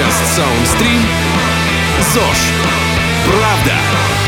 Подкаст Soundstream ЗОЖ. Правда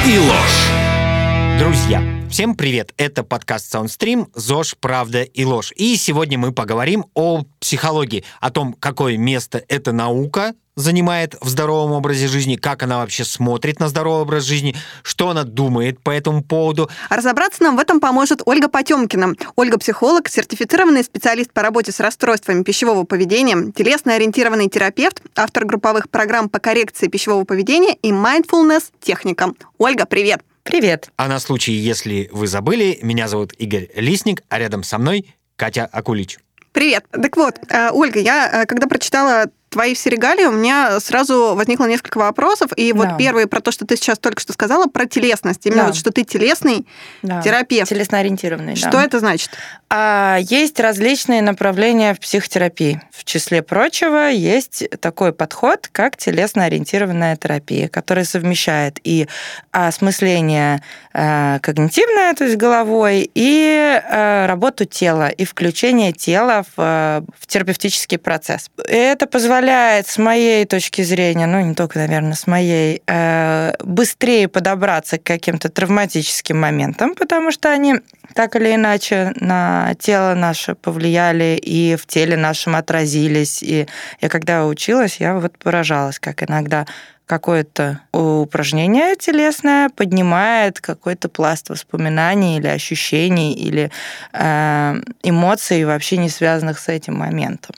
и ложь. Друзья, всем привет! Это подкаст Soundstream «ЗОЖ. Правда и ложь». И сегодня мы поговорим о психологии, о том, какое место эта наука занимает в здоровом образе жизни, как она вообще смотрит на здоровый образ жизни, что она думает по этому поводу. А разобраться нам в этом поможет Ольга Потемкина. Ольга – психолог, сертифицированный специалист по работе с расстройствами пищевого поведения, телесно-ориентированный терапевт, автор групповых программ по коррекции пищевого поведения и mindfulness техника. Ольга, привет! Привет. А на случай, если вы забыли, меня зовут Игорь Лисник, а рядом со мной Катя Акулич. Привет. Так вот, э, Ольга, я э, когда прочитала твои все регалии, у меня сразу возникло несколько вопросов. И вот Да. первый про то, что ты сейчас только что сказала, про телесность. Именно Да. вот, что ты телесный Да. терапевт. Телесно-ориентированный, Что да. это значит? А, есть различные направления в психотерапии. В числе прочего, есть такой подход, как телесно-ориентированная терапия, который совмещает и осмысление э, когнитивное, то есть головой, и э, работу тела, и включение тела в, э, в терапевтический процесс. Это позволяет, с моей точки зрения, ну не только, наверное, с моей, э, быстрее подобраться к каким-то травматическим моментам, потому что они так или иначе на тело наше повлияли и в теле нашем отразились. И я когда училась, я вот поражалась, как иногда какое-то упражнение телесное поднимает какой-то пласт воспоминаний или ощущений или э, эмоций, вообще не связанных с этим моментом.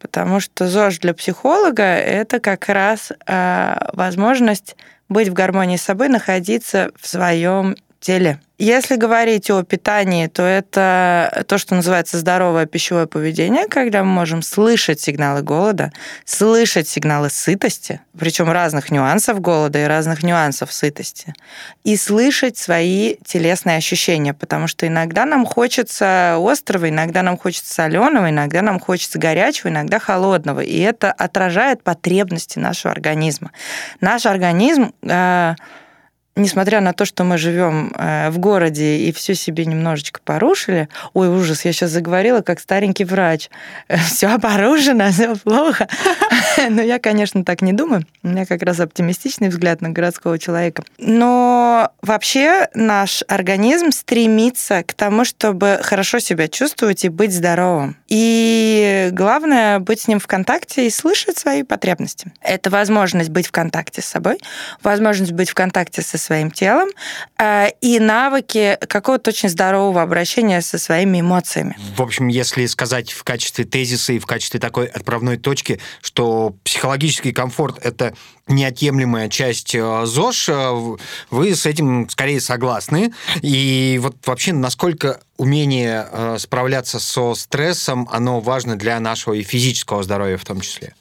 Потому что ЗОЖ для психолога это как раз э, возможность быть в гармонии с собой, находиться в своем теле. Если говорить о питании, то это то, что называется здоровое пищевое поведение, когда мы можем слышать сигналы голода, слышать сигналы сытости, причем разных нюансов голода и разных нюансов сытости, и слышать свои телесные ощущения, потому что иногда нам хочется острого, иногда нам хочется соленого, иногда нам хочется горячего, иногда холодного, и это отражает потребности нашего организма. Наш организм э, несмотря на то, что мы живем э, в городе и все себе немножечко порушили, ой, ужас, я сейчас заговорила как старенький врач, все порушено, все плохо. Но я, конечно, так не думаю. У меня как раз оптимистичный взгляд на городского человека. Но вообще наш организм стремится к тому, чтобы хорошо себя чувствовать и быть здоровым. И главное быть с ним в контакте и слышать свои потребности. Это возможность быть в контакте с собой, возможность быть в контакте со своим телом э, и навыки какого-то очень здорового обращения со своими эмоциями. В общем, если сказать в качестве тезиса и в качестве такой отправной точки, что психологический комфорт – это неотъемлемая часть э, ЗОЖ, э, вы с этим скорее согласны. И вот вообще, насколько умение справляться со стрессом, оно важно для нашего и физического здоровья в том числе?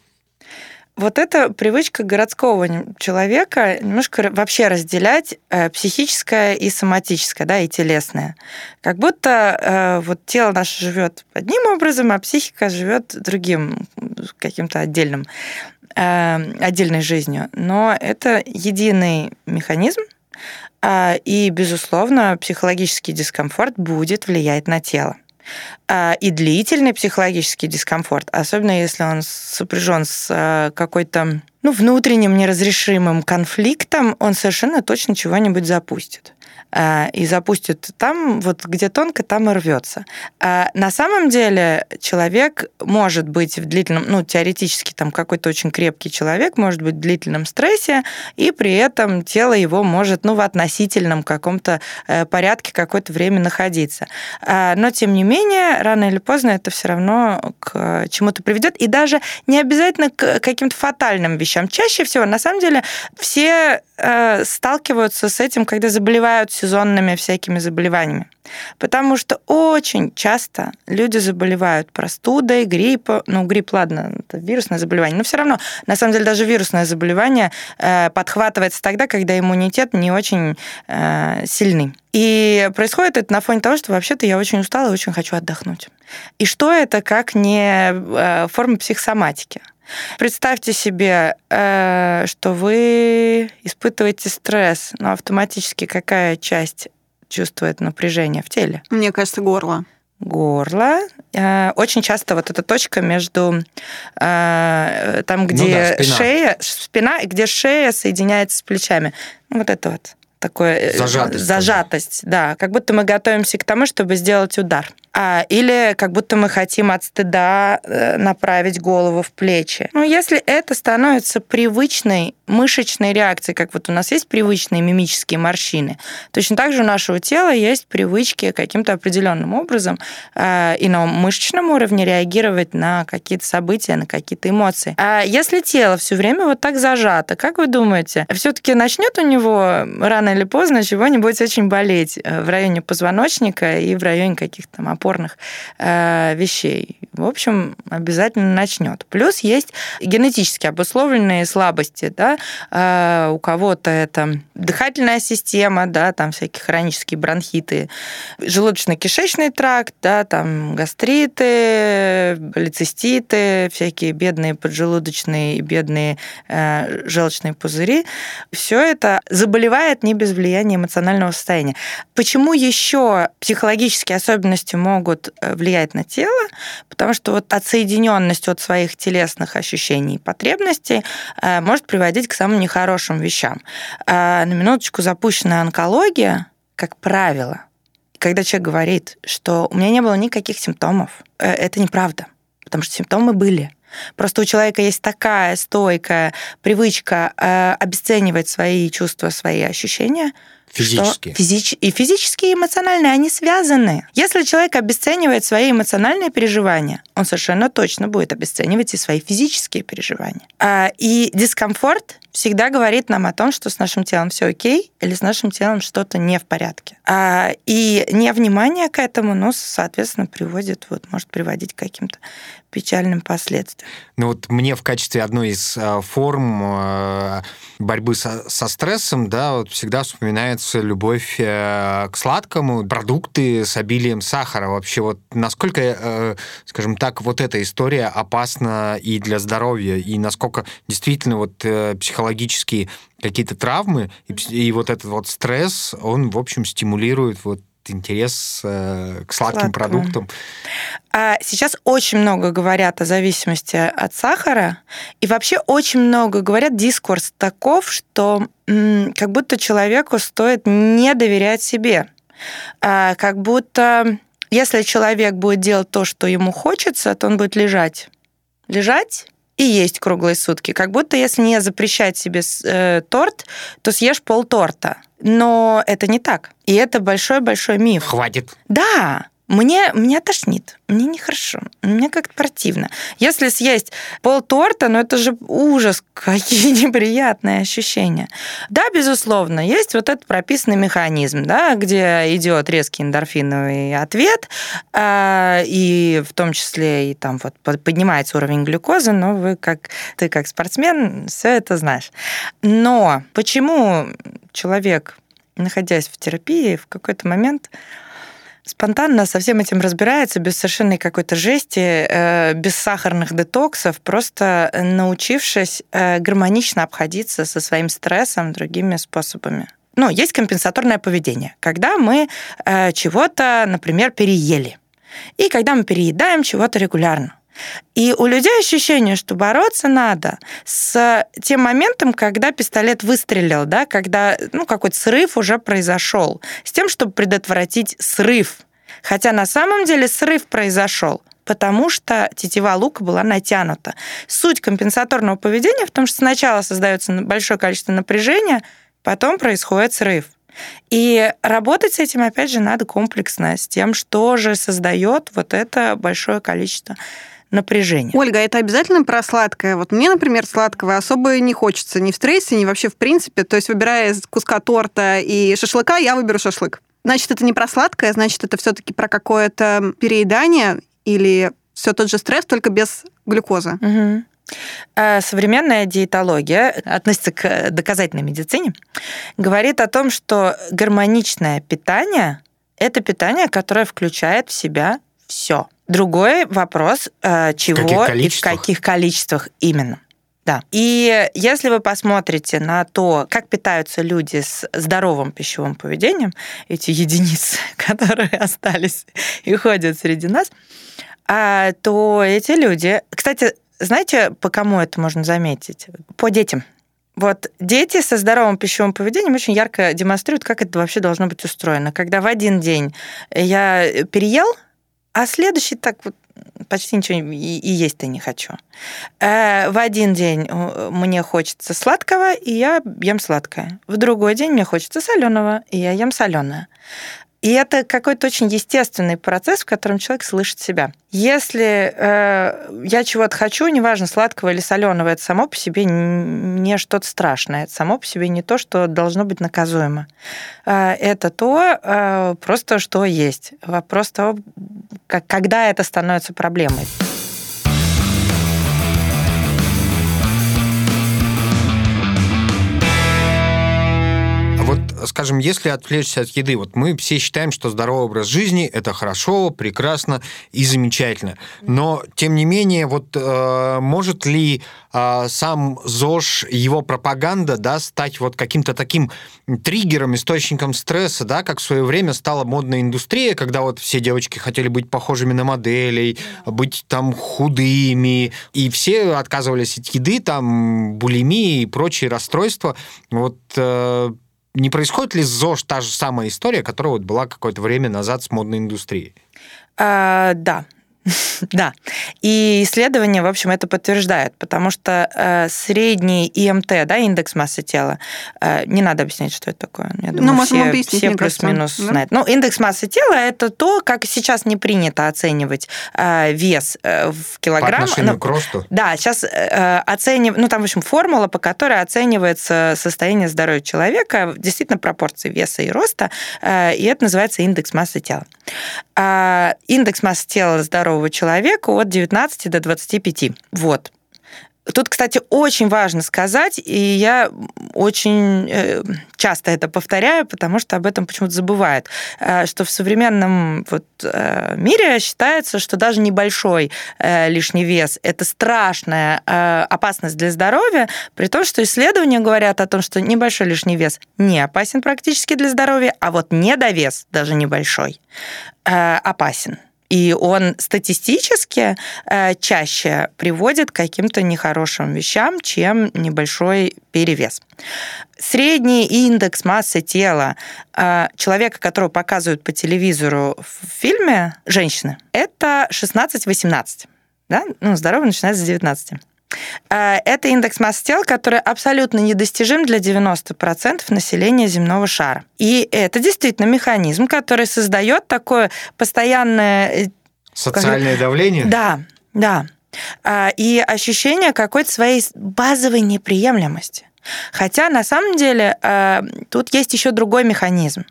Вот эта привычка городского человека немножко вообще разделять э, психическое и соматическое, да, и телесное. Как будто э, вот тело наше живет одним образом, а психика живет другим, каким-то отдельным, э, отдельной жизнью. Но это единый механизм, и, безусловно, психологический дискомфорт будет влиять на тело. А, И длительный психологический дискомфорт, особенно если он сопряжен с а, какой-то ну, внутренним неразрешимым конфликтом, он совершенно точно чего-нибудь запустит. А, И запустит там, вот где тонко, там и рвется. А На самом деле человек может быть в длительном, ну, теоретически там какой-то очень крепкий человек может быть в длительном стрессе, и при этом тело его может, ну, в относительном каком-то э, порядке какое-то время находиться. Но, тем не менее, рано или поздно это все равно к чему-то приведет. И даже не обязательно к каким-то фатальным вещам. Чаще всего, на самом деле, все э, сталкиваются с этим, когда заболевают сезонными всякими заболеваниями. Потому что очень часто люди заболевают простудой, гриппом. Ну, грипп, ладно, это вирусное заболевание, но все равно, на самом деле, даже вирусное заболевание э, подхватывается тогда, когда иммунитет не очень э, сильный. И происходит это на фоне того, что вообще-то я очень устала и очень хочу отдохнуть. И что это, как не э, форма психосоматики? Представьте себе, э, что вы испытываете стресс, но автоматически какая часть чувствует напряжение в теле? Мне кажется, горло. Горло. э, очень часто вот эта точка между э, там, где Ну да, спина. шея, спина, и где шея соединяется с плечами. Ну, Вот это вот такое Зажатость. зажатость, да, как будто мы готовимся к тому, чтобы сделать удар. А, или как будто мы хотим от стыда э, направить голову в плечи. Ну, если это становится привычной мышечной реакцией, как вот у нас есть привычные мимические морщины, точно так же у нашего тела есть привычки каким-то определенным образом э, и на мышечном уровне реагировать на какие-то события, на какие-то эмоции. А если тело все время вот так зажато, как вы думаете, все-таки начнет у него рано или поздно чего-нибудь очень болеть э, в районе позвоночника и в районе каких-то опорных э, вещей? В общем, обязательно начнет. Плюс есть генетически обусловленные слабости, да, Э, у кого-то это дыхательная система, да, там всякие хронические бронхиты, желудочно-кишечный тракт, да, там гастриты, лициститы, всякие бедные поджелудочные и бедные э, желчные пузыри. Все это заболевает не без влияния эмоционального состояния. Почему еще психологические особенности могут э, влиять на тело? Потому что вот отсоединенность от своих телесных ощущений и потребностей э, может приводить к самым нехорошим вещам. А на минуточку запущенная онкология, как правило, когда человек говорит, что у меня не было никаких симптомов, э, это неправда, потому что симптомы были. Просто у человека есть такая стойкая привычка э, обесценивать свои чувства, свои ощущения, Физически. что физич... И физические, и эмоциональные, они связаны. Если человек обесценивает свои эмоциональные переживания, он совершенно точно будет обесценивать и свои физические переживания. А, И дискомфорт всегда говорит нам о том, что с нашим телом все окей или с нашим телом что-то не в порядке. А, И невнимание к этому, ну, соответственно, приводит, вот, может приводить к каким-то печальным последствиям. Ну вот мне в качестве одной из э, форм борьбы со, со стрессом, да, вот всегда вспоминается любовь э, к сладкому, продукты с обилием сахара. Вообще вот насколько, э, скажем так, вот эта история опасна и для здоровья, и насколько действительно вот э, психологические какие-то травмы и, и вот этот вот стресс, он, в общем, стимулирует вот интерес э, к сладким Сладкому. продуктам. А Сейчас очень много говорят о зависимости от сахара, и вообще очень много говорят, дискурс таков, что м, как будто человеку стоит не доверять себе. А, Как будто если человек будет делать то, что ему хочется, то он будет лежать. Лежать и есть круглые сутки. Как будто если не запрещать себе э, торт, то съешь пол торта. Но это не так. И это большой-большой миф. Хватит. Да, мне, меня тошнит, мне нехорошо, мне как-то противно. Если съесть пол торта, ну это же ужас, какие неприятные ощущения. Да, безусловно, есть вот этот прописанный механизм, да, где идет резкий эндорфиновый ответ, а, и в том числе и там вот под- поднимается уровень глюкозы, но вы как, ты как спортсмен все это знаешь. Но почему человек, находясь в терапии, в какой-то момент спонтанно со всем этим разбирается, без совершенной какой-то жести, э, без сахарных детоксов, просто научившись э, гармонично обходиться со своим стрессом другими способами. Ну, есть компенсаторное поведение, когда мы э, чего-то, например, переели. И когда мы переедаем чего-то регулярно. И у людей ощущение, что бороться надо с тем моментом, когда пистолет выстрелил, да, когда ну, какой-то срыв уже произошел, с тем, чтобы предотвратить срыв. Хотя на самом деле срыв произошел потому что тетива лука была натянута. Суть компенсаторного поведения в том, что сначала создается большое количество напряжения, потом происходит срыв. И работать с этим, опять же, надо комплексно, с тем, что же создает вот это большое количество напряжения. Ольга, это обязательно про сладкое? Вот мне, например, сладкого особо не хочется ни в стрессе, ни вообще в принципе. То есть, выбирая из куска торта и шашлыка, я выберу шашлык. Значит, это не про сладкое, значит, это все-таки про какое-то переедание или все тот же стресс, только без глюкозы. Э, Современная диетология относится к доказательной медицине, говорит о том, что гармоничное питание – это питание, которое включает в себя все. Другой вопрос, э, чего каких и в каких количествах именно. Да. И если вы посмотрите на то, как питаются люди с здоровым пищевым поведением, эти единицы, которые остались и ходят среди нас, а, то эти люди... Кстати, знаете, по кому это можно заметить? По детям. Вот дети со здоровым пищевым поведением очень ярко демонстрируют, как это вообще должно быть устроено. Когда в один день я переел, а следующий так вот почти ничего и, и есть-то не хочу. Э, в один день э, мне хочется сладкого, и я ем сладкое. В другой день мне хочется соленого, и я ем соленое. И это какой-то очень естественный процесс, в котором человек слышит себя. Если э, я чего-то хочу, неважно, сладкого или соленого, это само по себе не что-то страшное, это само по себе не то, что должно быть наказуемо. Э, это то, э, просто что есть. Вопрос того, как, когда это становится проблемой. Скажем, если отвлечься от еды, вот мы все считаем, что здоровый образ жизни – это хорошо, прекрасно и замечательно. Но, тем не менее, вот э, может ли э, сам ЗОЖ, его пропаганда, да, стать вот каким-то таким триггером, источником стресса, да, как в свое время стала модная индустрия, когда вот все девочки хотели быть похожими на моделей, быть там худыми, и все отказывались от еды, там, булимии и прочие расстройства. Вот э, не происходит ли с ЗОЖ та же самая история, которая вот была какое-то время назад с модной индустрией? А, да, Да, и исследования, в общем, это подтверждают, потому что э, средний ИМТ, да, индекс массы тела, э, не надо объяснять, что это такое. Я думаю, ну, все, объяснить, все плюс-минус да? знают. Ну, индекс массы тела – это то, как сейчас не принято оценивать э, вес э, в килограмм. По отношению ну, к росту? Да, сейчас э, оценивают, ну, там, в общем, формула, по которой оценивается состояние здоровья человека, действительно, пропорции веса и роста, э, и это называется индекс массы тела. А индекс массы тела здорового человека от 19 до 25. Вот. Тут, кстати, очень важно сказать, и я очень э, часто это повторяю, потому что об этом почему-то забывают, э, что в современном вот, э, мире считается, что даже небольшой лишний вес – это страшная опасность для здоровья, при том, что исследования говорят о том, что небольшой лишний вес не опасен практически для здоровья, а вот недовес, даже небольшой, опасен и он статистически э, чаще приводит к каким-то нехорошим вещам, чем небольшой перевес. Средний индекс массы тела э, человека, которого показывают по телевизору в фильме женщины, это 16-18. Да? Ну, здоровый начинается с 19. Э, это индекс массы тела, который абсолютно недостижим для 90% населения земного шара. И это действительно механизм, который создает такое постоянное... Э, Социальное скажем, давление? Да, да. А, и ощущение какой-то своей базовой неприемлемости. Хотя на самом деле э, тут есть еще другой механизм.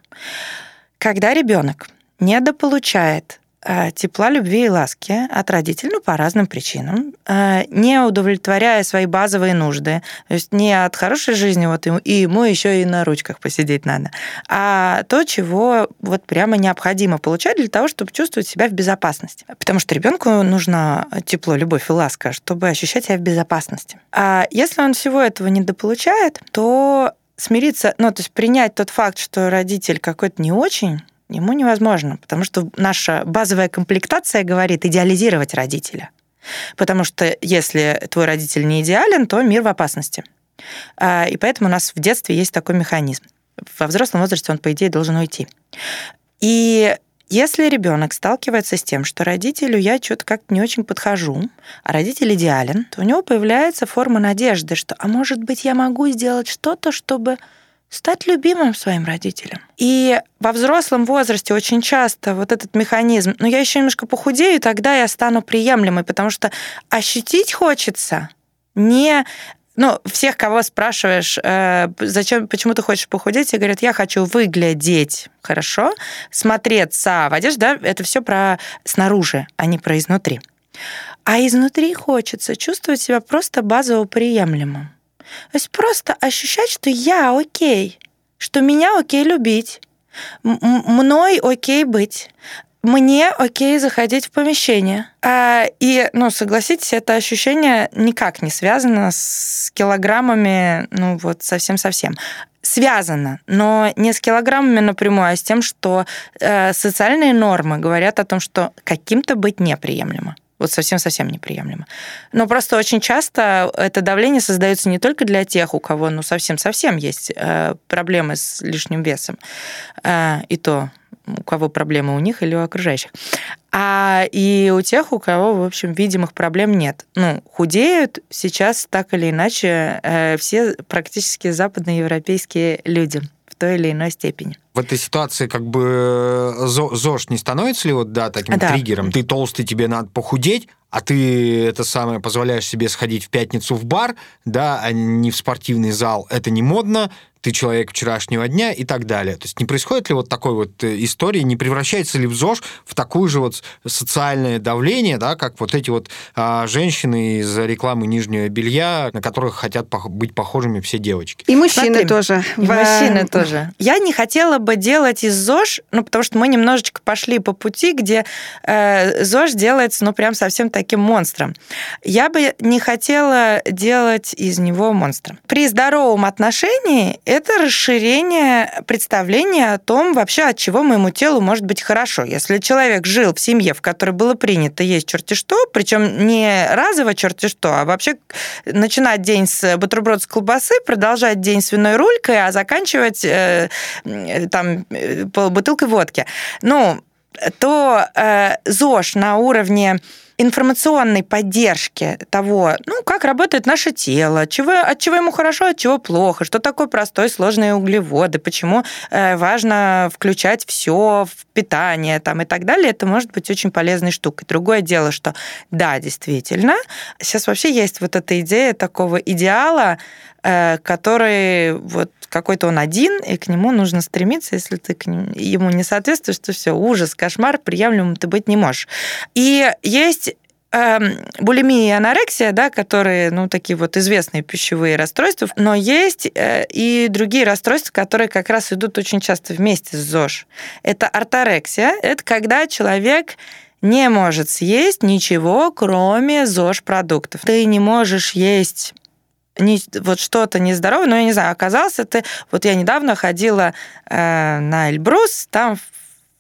Когда ребенок недополучает Э, тепла, любви и ласки от родителей, ну, по разным причинам, э, не удовлетворяя свои базовые нужды, то есть не от хорошей жизни, вот ему, и ему еще и на ручках посидеть надо, а то, чего вот прямо необходимо получать для того, чтобы чувствовать себя в безопасности. Потому что ребенку нужно тепло, любовь и ласка, чтобы ощущать себя в безопасности. А если он всего этого недополучает, то смириться, ну, то есть принять тот факт, что родитель какой-то не очень, ему невозможно, потому что наша базовая комплектация говорит идеализировать родителя. Потому что если твой родитель не идеален, то мир в опасности. А, и поэтому у нас в детстве есть такой механизм. Во взрослом возрасте он, по идее, должен уйти. И если ребенок сталкивается с тем, что родителю я что-то как-то не очень подхожу, а родитель идеален, то у него появляется форма надежды, что, а может быть, я могу сделать что-то, чтобы стать любимым своим родителем. И во взрослом возрасте очень часто вот этот механизм, ну я еще немножко похудею, тогда я стану приемлемой, потому что ощутить хочется не ну, всех, кого спрашиваешь, э, зачем, почему ты хочешь похудеть, и говорят, я хочу выглядеть хорошо, смотреться в одежде, да, это все про снаружи, а не про изнутри. А изнутри хочется чувствовать себя просто базово приемлемым. То есть просто ощущать, что я окей, что меня окей любить, мной окей быть. мне окей заходить в помещение. А, и, ну, согласитесь, это ощущение никак не связано с килограммами, ну, вот совсем-совсем связано, но не с килограммами напрямую, а с тем, что э, социальные нормы говорят о том, что каким-то быть неприемлемо. Вот совсем-совсем неприемлемо. Но просто очень часто это давление создается не только для тех, у кого ну совсем-совсем есть э, проблемы с лишним весом, э, и то у кого проблемы у них или у окружающих. А и у тех, у кого, в общем, видимых проблем нет. Ну, худеют сейчас так или иначе э, все практически западноевропейские люди той или иной степени. В этой ситуации как бы э, ЗОЖ не становится ли вот, да, таким да. триггером? Ты толстый, тебе надо похудеть, а ты это самое позволяешь себе сходить в пятницу в бар, да, а не в спортивный зал. Это не модно, ты человек вчерашнего дня и так далее. То есть не происходит ли вот такой вот э, истории, не превращается ли в ЗОЖ в такое же вот социальное давление, да, как вот эти вот а, женщины из рекламы нижнего белья, на которых хотят быть похожими все девочки. И мужчины Смотри, тоже. И в... мужчины тоже. Я не хотела бы делать из ЗОЖ, ну, потому что мы немножечко пошли по пути, где э, ЗОЖ делается, ну, прям совсем таким монстром. Я бы не хотела делать из него монстра. При здоровом отношении это расширение представления о том вообще, от чего моему телу может быть хорошо. Если человек жил в семье, в которой было принято есть черти что, причем не разово черти что, а вообще начинать день с бутерброд с колбасы, продолжать день свиной рулькой, а заканчивать э, там э, бутылкой водки. Ну, то э, ЗОЖ на уровне информационной поддержки того, ну, как работает наше тело, чего, от чего ему хорошо, от чего плохо, что такое простой сложные углеводы, почему э, важно включать все в питание там, и так далее, это может быть очень полезной штукой. Другое дело, что да, действительно, сейчас вообще есть вот эта идея такого идеала, э, который вот какой-то он один, и к нему нужно стремиться, если ты к нему, ему не соответствуешь, то все, ужас, кошмар, приемлемым ты быть не можешь. И есть эм, булимия и анорексия, да, которые, ну, такие вот известные пищевые расстройства, но есть э, и другие расстройства, которые как раз идут очень часто вместе с ЗОЖ. Это орторексия, это когда человек не может съесть ничего, кроме ЗОЖ-продуктов. Ты не можешь есть не, вот что-то нездоровое, но я не знаю, оказался ты... Вот я недавно ходила э, на Эльбрус, там в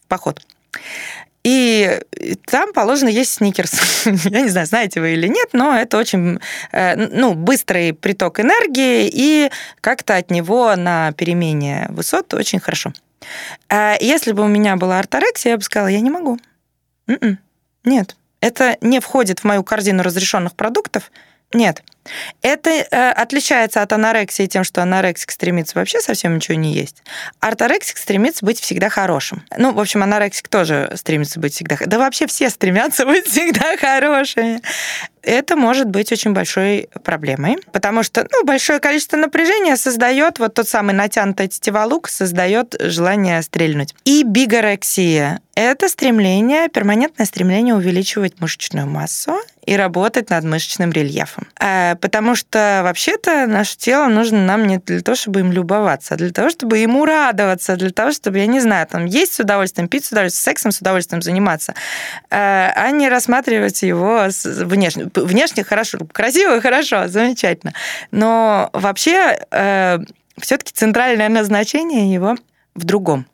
поход. И там положено есть сникерс. Я не знаю, знаете вы или нет, но это очень э, ну, быстрый приток энергии, и как-то от него на перемене высот очень хорошо. Э, если бы у меня была орторексия, я бы сказала, я не могу. М-м, нет, это не входит в мою корзину разрешенных продуктов. Нет. Это э, отличается от анорексии тем, что анорексик стремится вообще совсем ничего не есть. Орторексик стремится быть всегда хорошим. Ну, в общем, анорексик тоже стремится быть всегда... Да вообще все стремятся быть всегда хорошими. Это может быть очень большой проблемой, потому что ну, большое количество напряжения создает вот тот самый натянутый тетива лук, создает желание стрельнуть. И бигорексия – это стремление, перманентное стремление увеличивать мышечную массу и работать над мышечным рельефом. Э, потому что вообще-то наше тело нужно нам не для того, чтобы им любоваться, а для того, чтобы ему радоваться, для того, чтобы, я не знаю, там есть с удовольствием, пить с удовольствием, сексом с удовольствием заниматься, э, а не рассматривать его внешне. Внешне хорошо, красиво, хорошо, замечательно. Но вообще э, все-таки центральное назначение его в другом.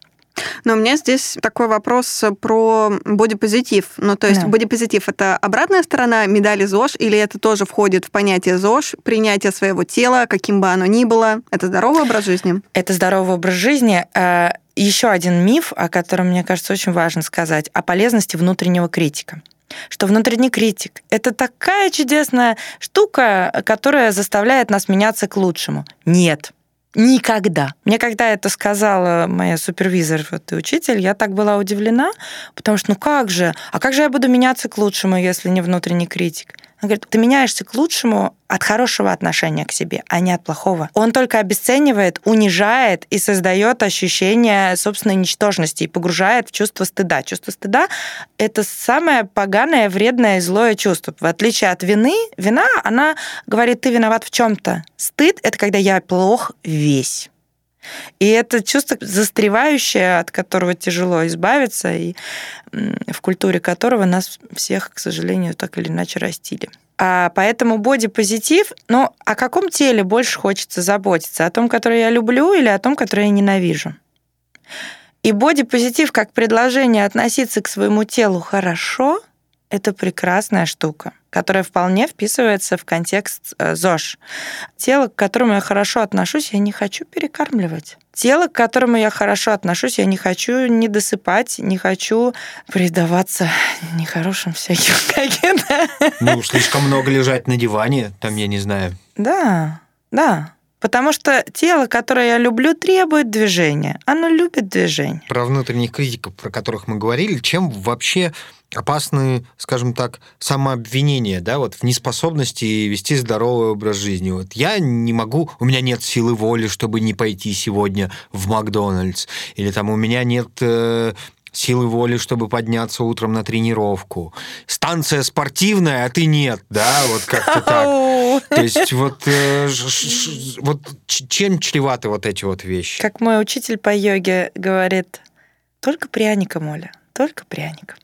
Но у меня здесь такой вопрос про бодипозитив. Ну, то есть да. бодипозитив – это обратная сторона медали ЗОЖ, или это тоже входит в понятие ЗОЖ, принятие своего тела, каким бы оно ни было? Это здоровый образ жизни? Это здоровый образ жизни. Э, Еще один миф, о котором, мне кажется, очень важно сказать, о полезности внутреннего критика что внутренний критик — это такая чудесная штука, которая заставляет нас меняться к лучшему. Нет, Никогда. Мне когда это сказала моя супервизор вот, и учитель, я так была удивлена, потому что ну как же, а как же я буду меняться к лучшему, если не внутренний критик? Он говорит, ты меняешься к лучшему от хорошего отношения к себе, а не от плохого. Он только обесценивает, унижает и создает ощущение собственной ничтожности и погружает в чувство стыда. Чувство стыда — это самое поганое, вредное злое чувство. В отличие от вины, вина, она говорит, ты виноват в чем то Стыд — это когда я плох весь. И это чувство застревающее, от которого тяжело избавиться, и в культуре которого нас всех, к сожалению, так или иначе растили. А поэтому бодипозитив, ну, о каком теле больше хочется заботиться? О том, которое я люблю или о том, которое я ненавижу? И бодипозитив как предложение относиться к своему телу хорошо – это прекрасная штука которая вполне вписывается в контекст э, ЗОЖ. Тело, к которому я хорошо отношусь, я не хочу перекармливать. Тело, к которому я хорошо отношусь, я не хочу не досыпать, не хочу предаваться нехорошим всяким каким-то. Ну, слишком много лежать на диване, там, я не знаю. Да, да. Потому что тело, которое я люблю, требует движения. Оно любит движение. Про внутренних критиков, про которых мы говорили, чем вообще опасны, скажем так, самообвинения, да, вот в неспособности вести здоровый образ жизни. Вот я не могу, у меня нет силы воли, чтобы не пойти сегодня в Макдональдс, или там у меня нет э, силы воли, чтобы подняться утром на тренировку. Станция спортивная, а ты нет, да, вот как-то так. То есть вот, э, вот чем чреваты вот эти вот вещи? Как мой учитель по йоге говорит, только пряником, Оля, только пряником.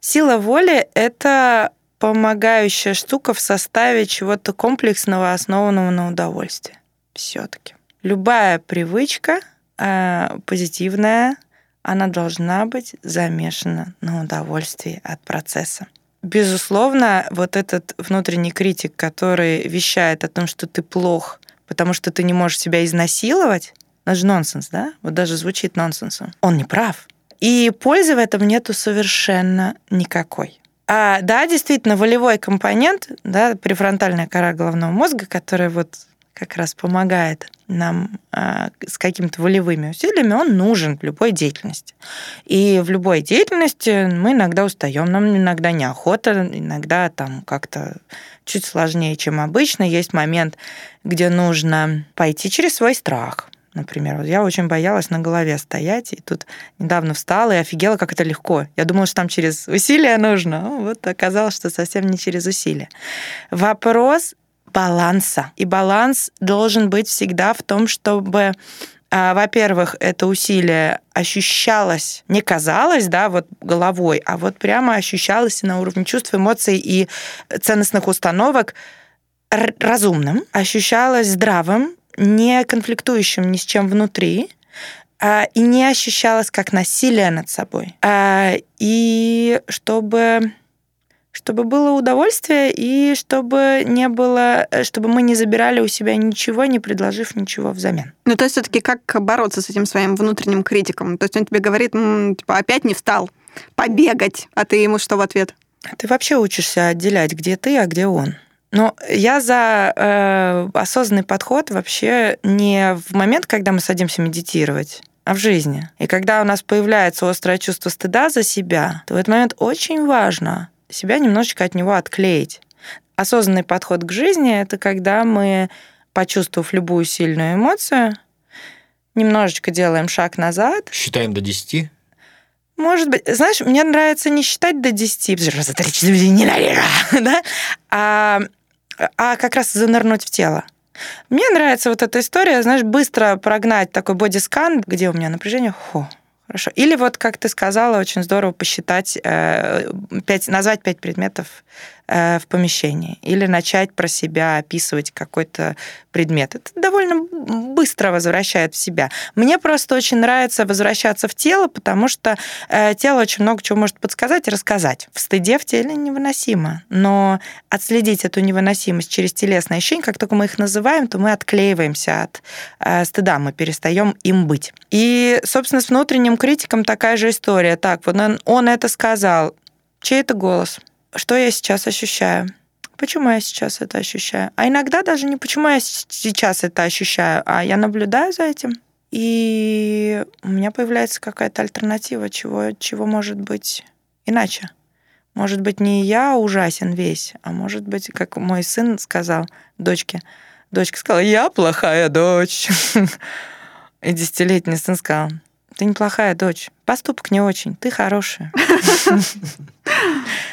Сила воли — это помогающая штука в составе чего-то комплексного, основанного на удовольствии. Все-таки. Любая привычка э, позитивная, она должна быть замешана на удовольствии от процесса. Безусловно, вот этот внутренний критик, который вещает о том, что ты плох, потому что ты не можешь себя изнасиловать, это же нонсенс, да? Вот даже звучит нонсенсом. Он не прав. И пользы в этом нету совершенно никакой. А, да, действительно, волевой компонент, да, префронтальная кора головного мозга, которая вот как раз помогает нам э, с какими-то волевыми усилиями, он нужен в любой деятельности. И в любой деятельности мы иногда устаем, нам иногда неохота, иногда там как-то чуть сложнее, чем обычно. Есть момент, где нужно пойти через свой страх. Например, вот я очень боялась на голове стоять, и тут недавно встала и офигела, как это легко. Я думала, что там через усилия нужно. Ну, вот оказалось, что совсем не через усилия. Вопрос баланса. И баланс должен быть всегда в том, чтобы а, во-первых, это усилие ощущалось, не казалось, да, вот головой, а вот прямо ощущалось на уровне чувств, эмоций и ценностных установок разумным, ощущалось здравым, не конфликтующим ни с чем внутри, а, и не ощущалось как насилие над собой. А, и чтобы чтобы было удовольствие и чтобы не было, э, чтобы мы не забирали у себя ничего, не предложив ничего взамен. Ну, то есть все-таки как бороться с этим своим внутренним критиком? То есть он тебе говорит, типа, опять не встал, побегать, а ты ему что в ответ? Ты вообще учишься отделять, где ты, а где он. Но я за э, осознанный подход вообще не в момент, когда мы садимся медитировать, а в жизни. И когда у нас появляется острое чувство стыда за себя, то в этот момент очень важно себя немножечко от него отклеить. Осознанный подход к жизни — это когда мы, почувствовав любую сильную эмоцию, немножечко делаем шаг назад. Считаем до 10? Может быть, знаешь, мне нравится не считать до 10, потому что три, четыре, ненавижу, да? А, а как раз занырнуть в тело. Мне нравится вот эта история, знаешь, быстро прогнать такой бодискан, где у меня напряжение, хо, Хорошо. Или вот, как ты сказала, очень здорово посчитать, э, 5, назвать пять предметов в помещении. Или начать про себя описывать какой-то предмет. Это довольно быстро возвращает в себя. Мне просто очень нравится возвращаться в тело, потому что э, тело очень много чего может подсказать и рассказать. В стыде в теле невыносимо. Но отследить эту невыносимость через телесные ощущения, как только мы их называем, то мы отклеиваемся от э, стыда, мы перестаем им быть. И, собственно, с внутренним критиком такая же история. Так, вот он, он это сказал. Чей это голос? Что я сейчас ощущаю? Почему я сейчас это ощущаю? А иногда даже не почему я сейчас это ощущаю, а я наблюдаю за этим. И у меня появляется какая-то альтернатива, чего, чего может быть иначе. Может быть, не я ужасен весь, а может быть, как мой сын сказал дочке. Дочка сказала, я плохая дочь. И десятилетний сын сказал, ты неплохая дочь. Поступок не очень. Ты хорошая.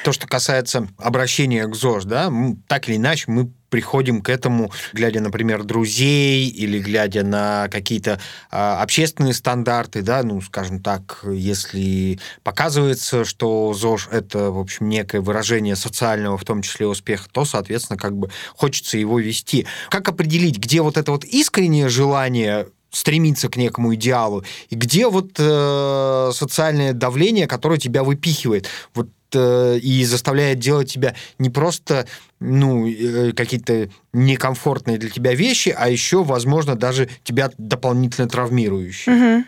То, что касается обращения к ЗОЖ, да, так или иначе мы приходим к этому, глядя, например, друзей или глядя на какие-то а, общественные стандарты, да, ну, скажем так, если показывается, что ЗОЖ это, в общем, некое выражение социального, в том числе успеха, то, соответственно, как бы хочется его вести. Как определить, где вот это вот искреннее желание стремиться к некому идеалу, и где вот э, социальное давление, которое тебя выпихивает. Вот Э, и заставляет делать тебя не просто ну, э, какие-то некомфортные для тебя вещи, а еще, возможно, даже тебя дополнительно травмирующие. Угу.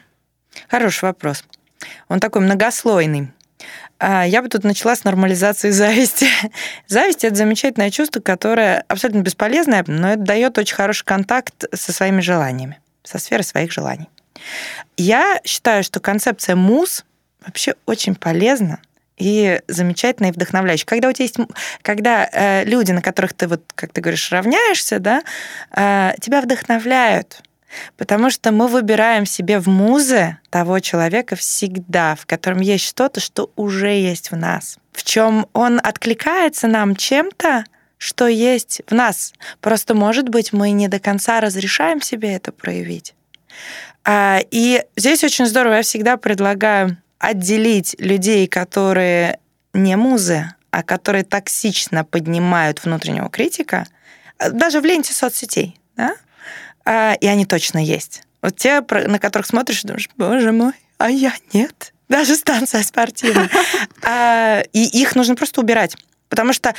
Хороший вопрос. Он такой многослойный. А, я бы тут начала с нормализации зависти. Зависть – это замечательное чувство, которое абсолютно бесполезное, но это дает очень хороший контакт со своими желаниями, со сферой своих желаний. Я считаю, что концепция мус вообще очень полезна и замечательно и вдохновляюще. Когда у тебя есть, когда э, люди, на которых ты вот, как ты говоришь, равняешься, да, э, тебя вдохновляют, потому что мы выбираем себе в музы того человека всегда, в котором есть что-то, что уже есть в нас, в чем он откликается нам чем-то, что есть в нас. Просто, может быть, мы не до конца разрешаем себе это проявить. А, и здесь очень здорово, я всегда предлагаю отделить людей, которые не музы, а которые токсично поднимают внутреннего критика, даже в ленте соцсетей, да? А, и они точно есть. Вот те, на которых смотришь и думаешь, боже мой, а я нет. Даже станция спортивная. А, и их нужно просто убирать. Потому что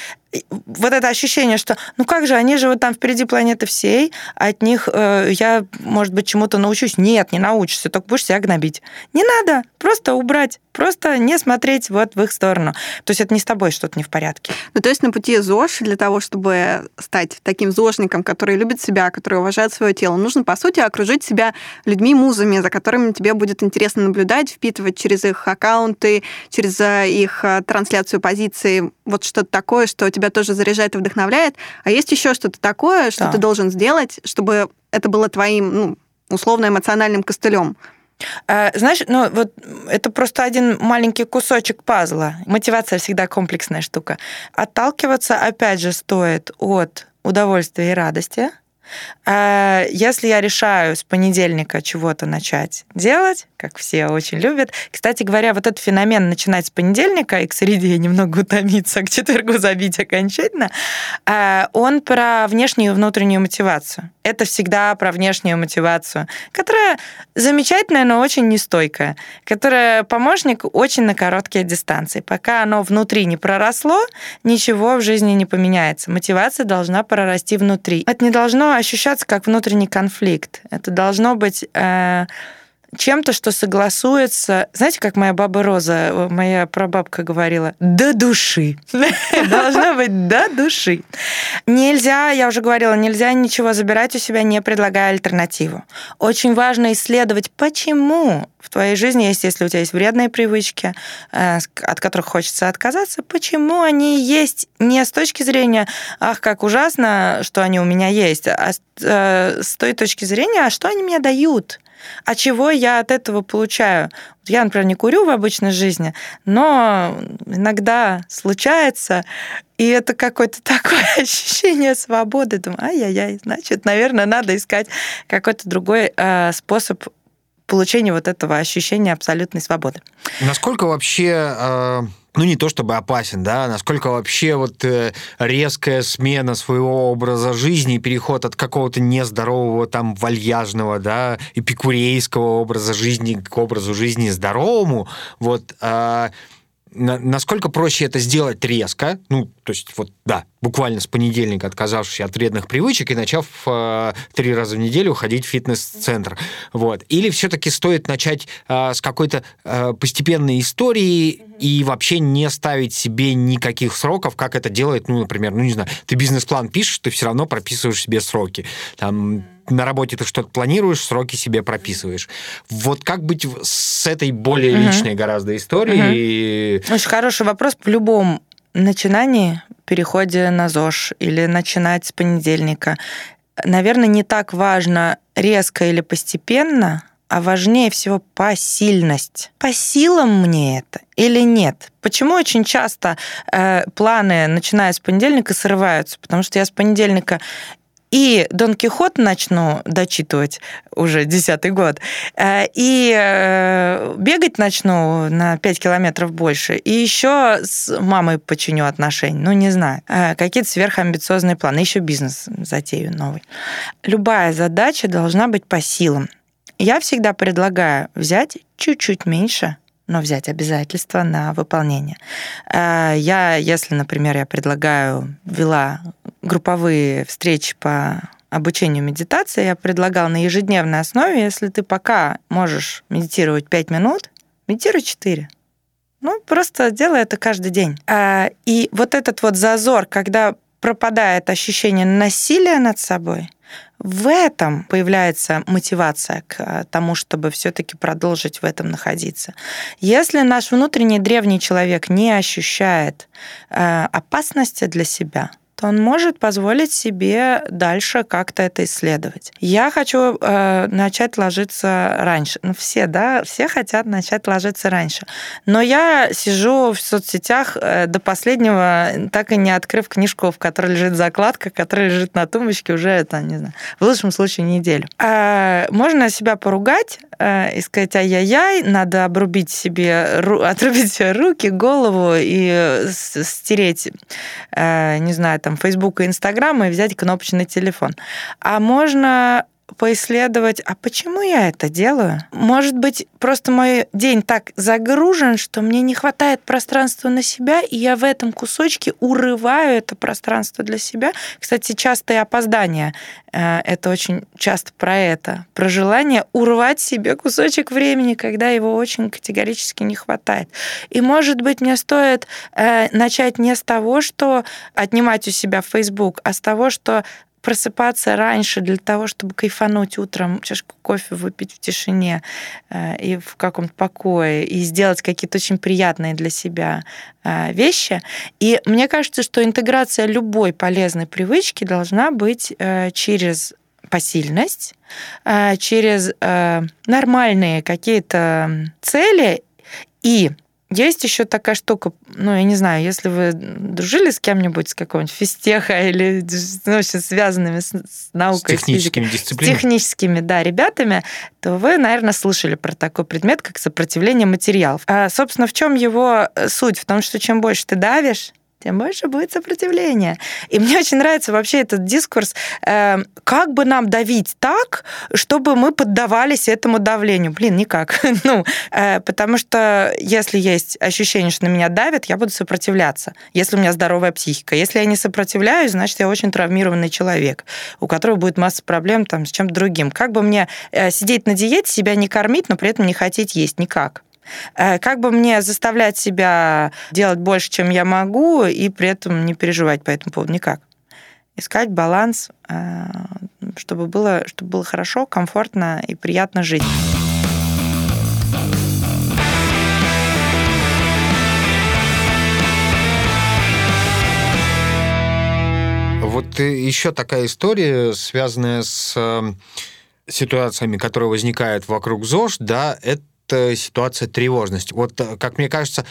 вот это ощущение, что ну как же, они же вот там впереди планеты всей, от них э, я, может быть, чему-то научусь. Нет, не научишься, только будешь себя гнобить. Не надо, просто убрать, просто не смотреть вот в их сторону. То есть это не с тобой что-то не в порядке. Ну, то есть на пути ЗОЖ для того, чтобы стать таким ЗОЖником, который любит себя, который уважает свое тело, нужно, по сути, окружить себя людьми-музами, за которыми тебе будет интересно наблюдать, впитывать через их аккаунты, через э, их э, трансляцию позиции, вот что-то такое, что тебя тоже заряжает и вдохновляет. А есть еще что-то такое, что да. ты должен сделать, чтобы это было твоим, ну, условно-эмоциональным костылем. А, знаешь, ну вот это просто один маленький кусочек пазла. Мотивация всегда комплексная штука. Отталкиваться, опять же, стоит от удовольствия и радости, а, если я решаю с понедельника чего-то начать делать, как все очень любят. Кстати говоря, вот этот феномен начинать с понедельника и к среде немного утомиться, к четвергу забить окончательно, а, он про внешнюю и внутреннюю мотивацию. Это всегда про внешнюю мотивацию, которая замечательная, но очень нестойкая, которая помощник очень на короткие дистанции. Пока оно внутри не проросло, ничего в жизни не поменяется. Мотивация должна прорасти внутри. Это не должно ощущаться как внутренний конфликт. Это должно быть э, чем-то, что согласуется, знаете, как моя баба Роза, моя прабабка говорила, до души. Должно быть до души. Нельзя, я уже говорила, нельзя ничего забирать у себя, не предлагая альтернативу. Очень важно исследовать, почему в твоей жизни есть, если у тебя есть вредные привычки, э, от которых хочется отказаться, почему они есть не с точки зрения, ах, как ужасно, что они у меня есть, а э, с той точки зрения, а что они мне дают. А чего я от этого получаю? Я, например, не курю в обычной жизни, но иногда случается, и это какое-то такое ощущение свободы. Думаю, ай-яй-яй, значит, наверное, надо искать какой-то другой э, способ получения вот этого ощущения абсолютной свободы. Насколько вообще э ну, не то чтобы опасен, да, насколько вообще вот э, резкая смена своего образа жизни, переход от какого-то нездорового, там, вальяжного, да, эпикурейского образа жизни к образу жизни здоровому, вот, э, насколько проще это сделать резко, ну, то есть вот, да, буквально с понедельника отказавшись от вредных привычек и начав э, три раза в неделю ходить в фитнес-центр, вот. Или все-таки стоит начать э, с какой-то э, постепенной истории и вообще не ставить себе никаких сроков, как это делает, ну, например, ну, не знаю, ты бизнес-план пишешь, ты все равно прописываешь себе сроки, там, на работе ты что-то планируешь, сроки себе прописываешь. Вот как быть с этой более угу. личной гораздо историей? Угу. Очень хороший вопрос. В любом начинании, переходе на ЗОЖ или начинать с понедельника, наверное, не так важно резко или постепенно, а важнее всего посильность. По силам мне это или нет? Почему очень часто э, планы, начиная с понедельника, срываются? Потому что я с понедельника и Дон Кихот начну дочитывать уже десятый год, э, и э, бегать начну на 5 километров больше, и еще с мамой починю отношения, ну, не знаю, э, какие-то сверхамбициозные планы, еще бизнес затею новый. Любая задача должна быть по силам. Я всегда предлагаю взять чуть-чуть меньше, но взять обязательства на выполнение. Я, если, например, я предлагаю, вела групповые встречи по обучению медитации, я предлагал на ежедневной основе, если ты пока можешь медитировать 5 минут, медитируй 4. Ну, просто делай это каждый день. А, и вот этот вот зазор, когда пропадает ощущение насилия над собой, в этом появляется мотивация к тому, чтобы все-таки продолжить в этом находиться. Если наш внутренний древний человек не ощущает э, опасности для себя, то он может позволить себе дальше как-то это исследовать. Я хочу э, начать ложиться раньше. Ну, все, да, все хотят начать ложиться раньше. Но я сижу в соцсетях э, до последнего, так и не открыв книжку, в которой лежит закладка, которая лежит на тумбочке уже, это, не знаю, в лучшем случае неделю. А можно себя поругать э, и сказать, ай-яй-яй, надо обрубить себе, отрубить себе руки, голову и стереть, э, не знаю, там, там, и Instagram и взять кнопочный телефон. А можно поисследовать, а почему я это делаю? Может быть, просто мой день так загружен, что мне не хватает пространства на себя, и я в этом кусочке урываю это пространство для себя. Кстати, частые опоздания э, — это очень часто про это, про желание урвать себе кусочек времени, когда его очень категорически не хватает. И, может быть, мне стоит э, начать не с того, что отнимать у себя Facebook, а с того, что просыпаться раньше для того, чтобы кайфануть утром, чашку кофе выпить в тишине э, и в каком-то покое, и сделать какие-то очень приятные для себя э, вещи. И мне кажется, что интеграция любой полезной привычки должна быть э, через посильность, через нормальные какие-то цели и есть еще такая штука, ну, я не знаю, если вы дружили с кем-нибудь, с какого-нибудь физтеха или ну, связанными с, с наукой, с техническими с дисциплинами. С техническими, да, ребятами, то вы, наверное, слышали про такой предмет, как сопротивление материалов. А, собственно, в чем его э, суть? В том, что чем больше ты давишь, тем больше будет сопротивление. И мне очень нравится вообще этот дискурс, э, как бы нам давить так, чтобы мы поддавались этому давлению. Блин, никак. ну, э, потому что если есть ощущение, что на меня давят, я буду сопротивляться. Если у меня здоровая психика. Если я не сопротивляюсь, значит, я очень травмированный человек, у которого будет масса проблем там, с чем-то другим. Как бы мне э, сидеть на диете, себя не кормить, но при этом не хотеть есть? Никак. Э, как бы мне заставлять себя делать больше, чем я могу, и при этом не переживать по этому поводу? Никак. Искать баланс, э, чтобы было, чтобы было хорошо, комфортно и приятно жить. Вот еще такая история, связанная с э, ситуациями, которые возникают вокруг ЗОЖ, да, это ситуация тревожности. Вот, э, как мне кажется,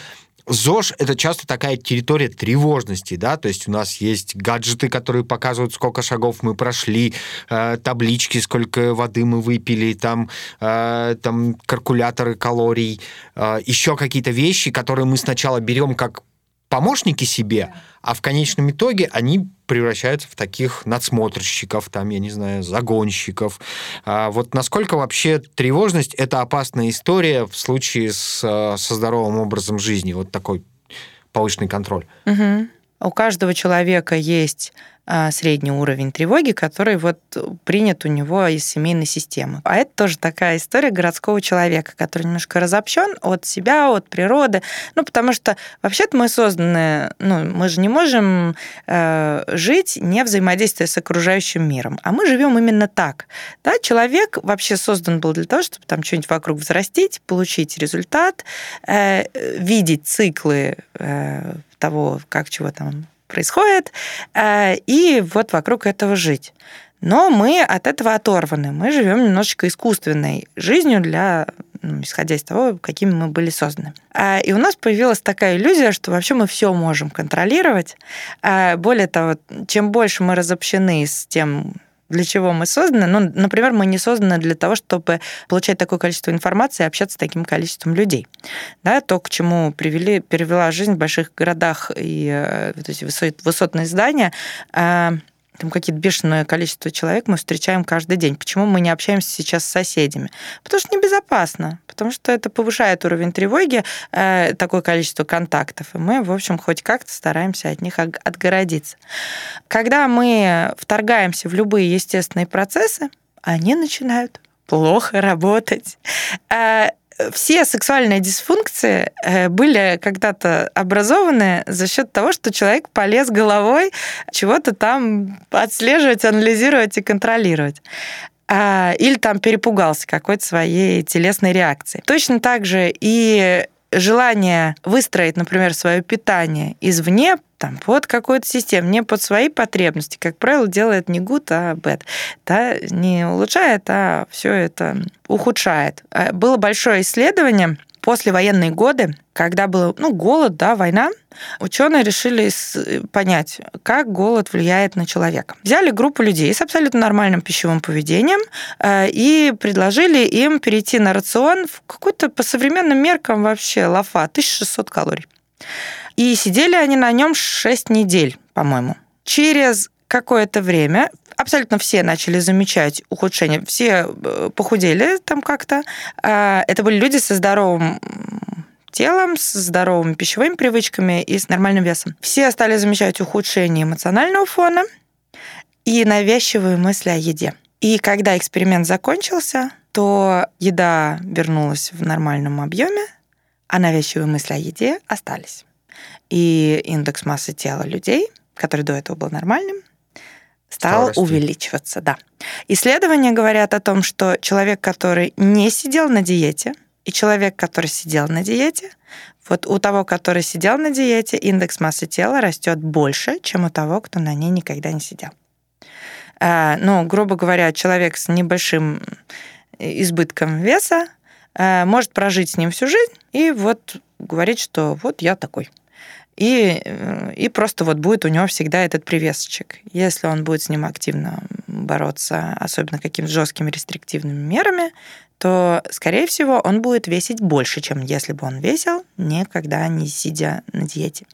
ЗОЖ — это часто такая территория тревожности, да, то есть у нас есть гаджеты, которые показывают, сколько шагов мы прошли, э, таблички, сколько воды мы выпили, там, э, там калькуляторы калорий, э, еще какие-то вещи, которые мы сначала берем как помощники себе, а в конечном итоге они превращаются в таких надсмотрщиков, там, я не знаю, загонщиков. А вот насколько вообще тревожность – это опасная история в случае с, со здоровым образом жизни? Вот такой повышенный контроль. Угу. У каждого человека есть средний уровень тревоги, который вот принят у него из семейной системы. А это тоже такая история городского человека, который немножко разобщен от себя, от природы. Ну, потому что вообще-то мы созданы, ну, мы же не можем э, жить, не взаимодействуя с окружающим миром. А мы живем именно так. Да? Человек вообще создан был для того, чтобы там что-нибудь вокруг взрастить, получить результат, э, видеть циклы э, того, как чего там происходит, э, и вот вокруг этого жить. Но мы от этого оторваны. Мы живем немножечко искусственной жизнью для ну, исходя из того, какими мы были созданы. А, и у нас появилась такая иллюзия, что вообще мы все можем контролировать. А, более того, чем больше мы разобщены с тем, для чего мы созданы. Ну, например, мы не созданы для того, чтобы получать такое количество информации и общаться с таким количеством людей. Да, то, к чему привели, перевела жизнь в больших городах и э, вот эти высотные здания, а, там какие-то бешеное количество человек мы встречаем каждый день. Почему мы не общаемся сейчас с соседями? Потому что небезопасно, потому что это повышает уровень тревоги, э, такое количество контактов, и мы, в общем, хоть как-то стараемся от них отгородиться. Когда мы вторгаемся в любые естественные процессы, они начинают плохо работать. Все сексуальные дисфункции э, были когда-то образованы за счет того, что человек полез головой чего-то там отслеживать, анализировать и контролировать а, или там перепугался какой-то своей телесной реакции. Точно так же и желание выстроить, например, свое питание извне, там, под какую-то систему, не под свои потребности, как правило, делает не good, а bad. Да, не улучшает, а все это ухудшает. А, было большое исследование после военные годы, когда был ну, голод, да, война, ученые решили понять, как голод влияет на человека. Взяли группу людей с абсолютно нормальным пищевым поведением э, и предложили им перейти на рацион в какой-то по современным меркам вообще лафа, 1600 калорий. И сидели они на нем 6 недель, по-моему. Через какое-то время абсолютно все начали замечать ухудшение. Все э, похудели там как-то. А, это были люди со здоровым телом, с здоровыми пищевыми привычками и с нормальным весом. Все стали замечать ухудшение эмоционального фона и навязчивые мысли о еде. И когда эксперимент закончился, то еда вернулась в нормальном объеме, а навязчивые мысли о еде остались. И индекс массы тела людей, который до этого был нормальным, стал Старости. увеличиваться, да. Исследования говорят о том, что человек, который не сидел на диете, и человек, который сидел на диете, вот у того, который сидел на диете, индекс массы тела растет больше, чем у того, кто на ней никогда не сидел. А, ну, грубо говоря, человек с небольшим избытком веса а, может прожить с ним всю жизнь и вот говорить, что вот я такой и, э, и просто вот будет у него всегда этот привесочек. Если он будет с ним активно бороться, особенно какими-то жесткими рестриктивными мерами, то, скорее всего, он будет весить больше, чем если бы он весил, никогда не сидя на диете.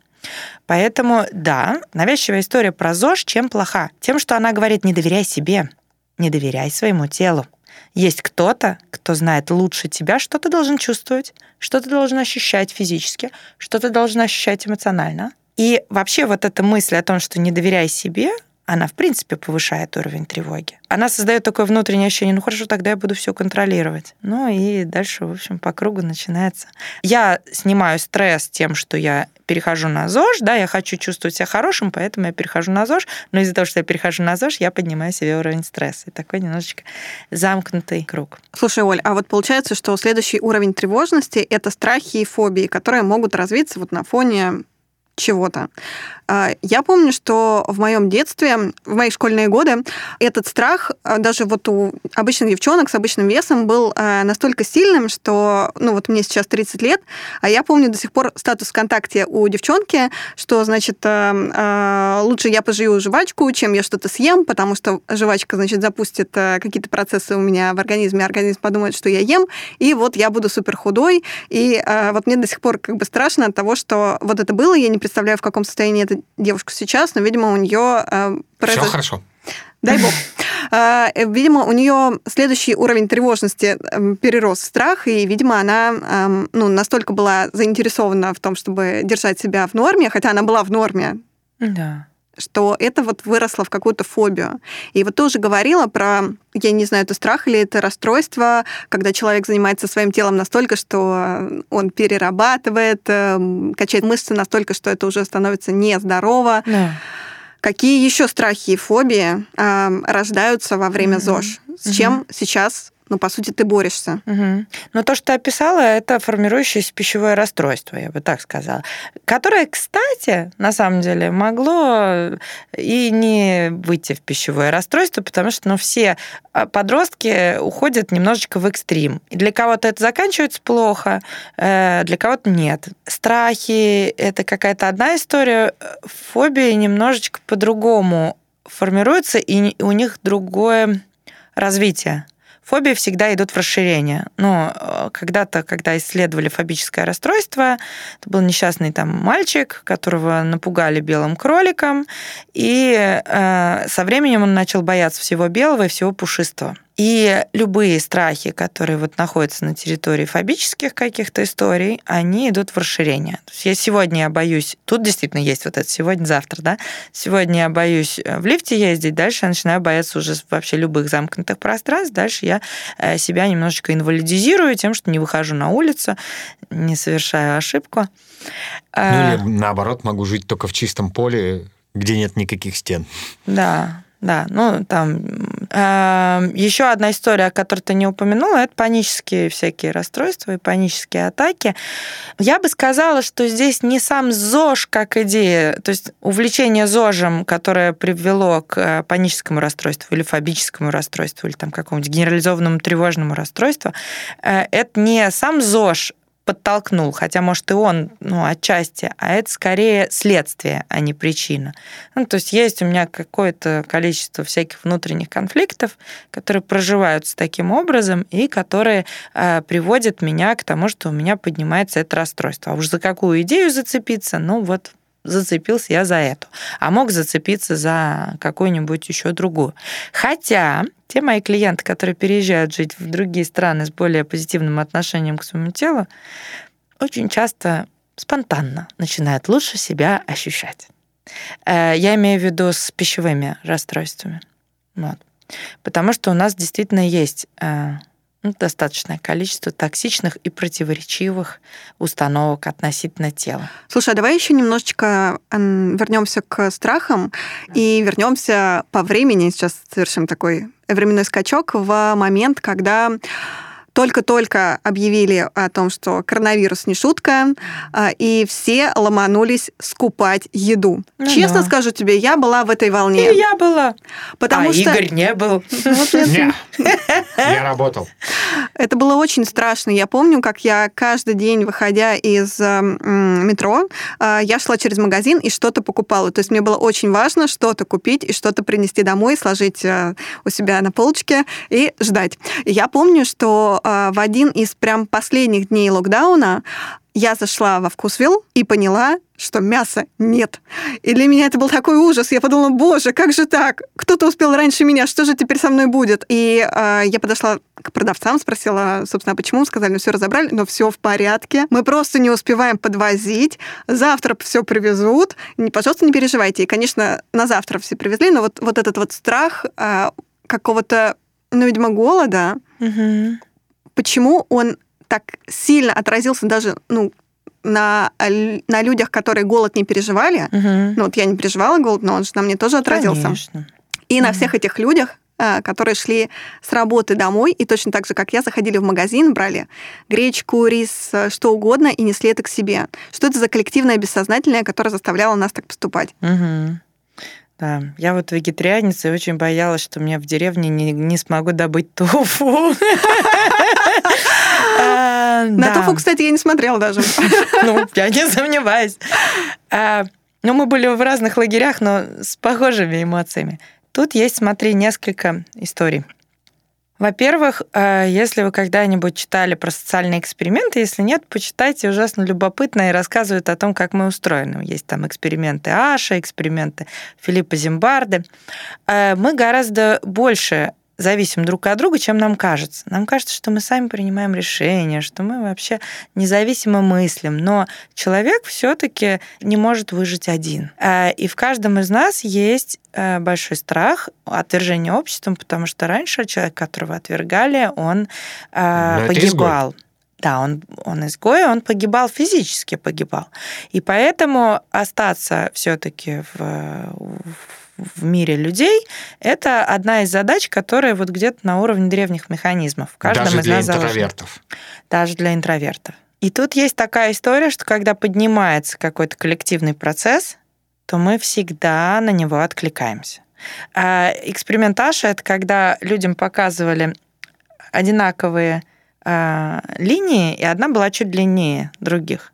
Поэтому, да, навязчивая история про ЗОЖ чем плоха? Тем, что она говорит, не доверяй себе, не доверяй своему телу. Есть кто-то, кто знает лучше тебя, что ты должен чувствовать, что ты должен ощущать физически, что ты должен ощущать эмоционально. И вообще вот эта мысль о том, что не доверяй себе, она, в принципе, повышает уровень тревоги. Она создает такое внутреннее ощущение, ну хорошо, тогда я буду все контролировать. Ну и дальше, в общем, по кругу начинается. Я снимаю стресс тем, что я перехожу на ЗОЖ, да, я хочу чувствовать себя хорошим, поэтому я перехожу на ЗОЖ, но из-за того, что я перехожу на ЗОЖ, я поднимаю себе уровень стресса. И такой немножечко замкнутый круг. Слушай, Оль, а вот получается, что следующий уровень тревожности — это страхи и фобии, которые могут развиться вот на фоне чего-то. А, я помню, что в моем детстве, в мои школьные годы, этот страх а, даже вот у обычных девчонок с обычным весом был а, настолько сильным, что, ну вот мне сейчас 30 лет, а я помню до сих пор статус ВКонтакте у девчонки, что, значит, лучше я пожую жвачку, чем я что-то съем, потому что жвачка, значит, запустит какие-то процессы у меня в организме, организм подумает, что я ем, и вот я буду супер худой, и вот мне до сих пор как бы страшно от того, что вот это было, я не представляю, в каком состоянии эта девушка сейчас, но, видимо, у нее... Э. Все хорошо. Дай бог. А, э, видимо, у нее следующий уровень тревожности эм, перерос в страх, и, видимо, она эм, ну, настолько была заинтересована в том, чтобы держать себя в норме, хотя она была в норме. Да что это вот выросло в какую-то фобию. И вот ты уже говорила про, я не знаю, это страх или это расстройство, когда человек занимается своим телом настолько, что он перерабатывает, эм, качает мышцы настолько, что это уже становится нездорово. Да. Какие еще страхи и фобии э, рождаются во время mm-hmm. ЗОЖ? С mm-hmm. чем сейчас ну, по сути, ты борешься. Угу. Но то, что ты описала, это формирующееся пищевое расстройство, я бы так сказала, которое, кстати, на самом деле, могло и не выйти в пищевое расстройство, потому что ну, все а, подростки уходят немножечко в экстрим. И для кого-то это заканчивается плохо, э, для кого-то нет. Страхи – это какая-то одна история, фобии немножечко по-другому формируются, и у них другое развитие. Фобии всегда идут в расширение. Но э, когда-то, когда исследовали фобическое расстройство, это был несчастный там мальчик, которого напугали белым кроликом, и э, со временем он начал бояться всего белого и всего пушистого. И любые страхи, которые вот находятся на территории фобических каких-то историй, они идут в расширение. То есть я сегодня я боюсь, тут действительно есть вот это сегодня-завтра, да, сегодня я боюсь э, в лифте ездить, дальше я начинаю бояться уже вообще любых замкнутых пространств, дальше я э, себя немножечко инвалидизирую тем, что не выхожу на улицу, не совершаю ошибку. Ну или а наоборот, могу жить только в чистом поле, где нет никаких стен. Да, да, ну там э, еще одна история, о которой ты не упомянула, это панические всякие расстройства и панические атаки. Я бы сказала, что здесь не сам ЗОЖ как идея, то есть увлечение ЗОЖем, которое привело к э, паническому расстройству или фобическому расстройству или там какому-нибудь генерализованному тревожному расстройству, э, это не сам ЗОЖ, подтолкнул, хотя, может, и он, ну, отчасти, а это скорее следствие, а не причина. Ну, то есть есть у меня какое-то количество всяких внутренних конфликтов, которые проживаются таким образом и которые э, приводят меня к тому, что у меня поднимается это расстройство. А уж за какую идею зацепиться, ну, вот зацепился я за эту, а мог зацепиться за какую-нибудь еще другую. Хотя те мои клиенты, которые переезжают жить в другие страны с более позитивным отношением к своему телу, очень часто спонтанно начинают лучше себя ощущать. Э, я имею в виду с пищевыми расстройствами. Вот. Потому что у нас действительно есть э, ну, достаточное количество токсичных и противоречивых установок относительно тела. Слушай, а давай еще немножечко вернемся к страхам и вернемся по времени. Сейчас совершим такой временной скачок в момент, когда только-только объявили о том, что коронавирус не шутка, а, и все ломанулись скупать еду. Ну, Честно да. скажу тебе, я была в этой волне. И я была. Потому а что... Игорь не был. Я работал. Это было очень страшно. Я помню, как я каждый день, выходя из метро, а, я шла через магазин и что-то покупала. То есть мне было очень важно что-то купить и что-то принести домой, сложить а, у себя на полочке и ждать. Я помню, что в один из прям последних дней локдауна я зашла во вкусвилл и поняла, что мяса нет. И для меня это был такой ужас. Я подумала, боже, как же так? Кто-то успел раньше меня, что же теперь со мной будет? И э, я подошла к продавцам, спросила, собственно, почему. Сказали, ну все разобрали, но все в порядке. Мы просто не успеваем подвозить. Завтра все привезут. Не, пожалуйста, не переживайте. И, конечно, на завтра все привезли, но вот, вот этот вот страх э, какого-то, ну, видимо, голода, угу почему он так сильно отразился даже ну, на, на людях, которые голод не переживали. Угу. Ну вот я не переживала голод, но он же на мне тоже отразился. Конечно. И угу. на всех этих людях, а, которые шли с работы домой, и точно так же, как я, заходили в магазин, брали гречку, рис, что угодно, и несли это к себе. Что это за коллективное бессознательное, которое заставляло нас так поступать? Угу. Да, я вот вегетарианец и очень боялась, что мне в деревне не, не смогу добыть тофу. А, На тофу, кстати, я не смотрела даже. Ну, я не сомневаюсь. А, ну, мы были в разных лагерях, но с похожими эмоциями. Тут есть, смотри, несколько историй. Во-первых, э, если вы когда-нибудь читали про социальные эксперименты, если нет, почитайте, ужасно любопытно и рассказывают о том, как мы устроены. Есть там эксперименты Аша, эксперименты Филиппа Зимбарды. Э, мы гораздо больше зависим друг от друга, чем нам кажется. Нам кажется, что мы сами принимаем решения, что мы вообще независимо мыслим, но человек все-таки не может выжить один. Э, и в каждом из нас есть э, большой страх отвержения обществом, потому что раньше человек, которого отвергали, он э, погибал. Да, он, он изгой, он погибал, физически погибал. И поэтому остаться все-таки в, в в мире людей, это одна из задач, которая вот где-то на уровне древних механизмов. В каждом Даже из для нас заложена. интровертов. Даже для интровертов. И тут есть такая история, что когда поднимается какой-то коллективный процесс, то мы всегда на него откликаемся. А экспериментаж — это когда людям показывали одинаковые а, линии, и одна была чуть длиннее других.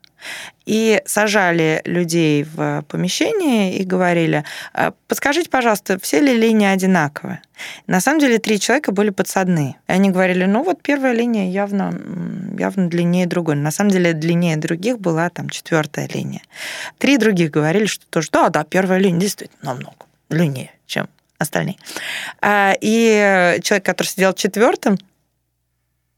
И сажали людей в помещение и говорили, «А, подскажите, пожалуйста, все ли линии одинаковые? На самом деле три человека были подсадные. И они говорили, ну вот первая линия явно, явно длиннее другой. На самом деле длиннее других была там четвертая линия. Три других говорили, что тоже, да, да, первая линия действительно намного длиннее, чем остальные. А, И человек, который сидел четвертым,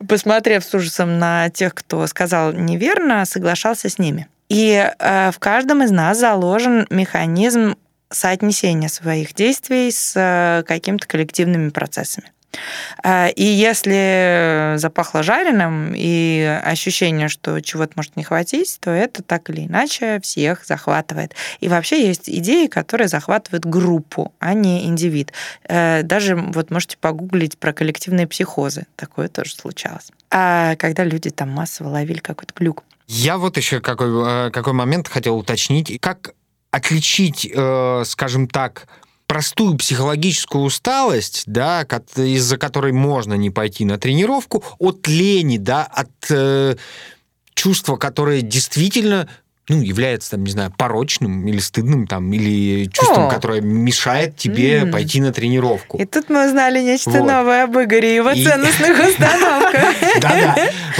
посмотрев с ужасом на тех, кто сказал неверно, соглашался с ними. И э, в каждом из нас заложен механизм соотнесения своих действий с э, какими-то коллективными процессами. Э, И если запахло жареным и ощущение, что чего-то может не хватить, то это так или иначе всех захватывает. И вообще есть идеи, которые захватывают группу, а не индивид. Э, Даже вот можете погуглить про коллективные психозы. Такое тоже случалось. А когда люди там массово ловили какой-то глюк. Я вот еще какой, э, какой момент хотел уточнить. Как отличить, э, скажем так, простую психологическую усталость, да, из-за которой можно не пойти на тренировку, от лени, да, от э, чувства, которое действительно ну, является, там, не знаю, порочным или стыдным, там, или чувством, О. которое мешает тебе М. пойти на тренировку. И тут мы узнали нечто Вот. новое об Игоре и его И- ценностных установках. Да-да.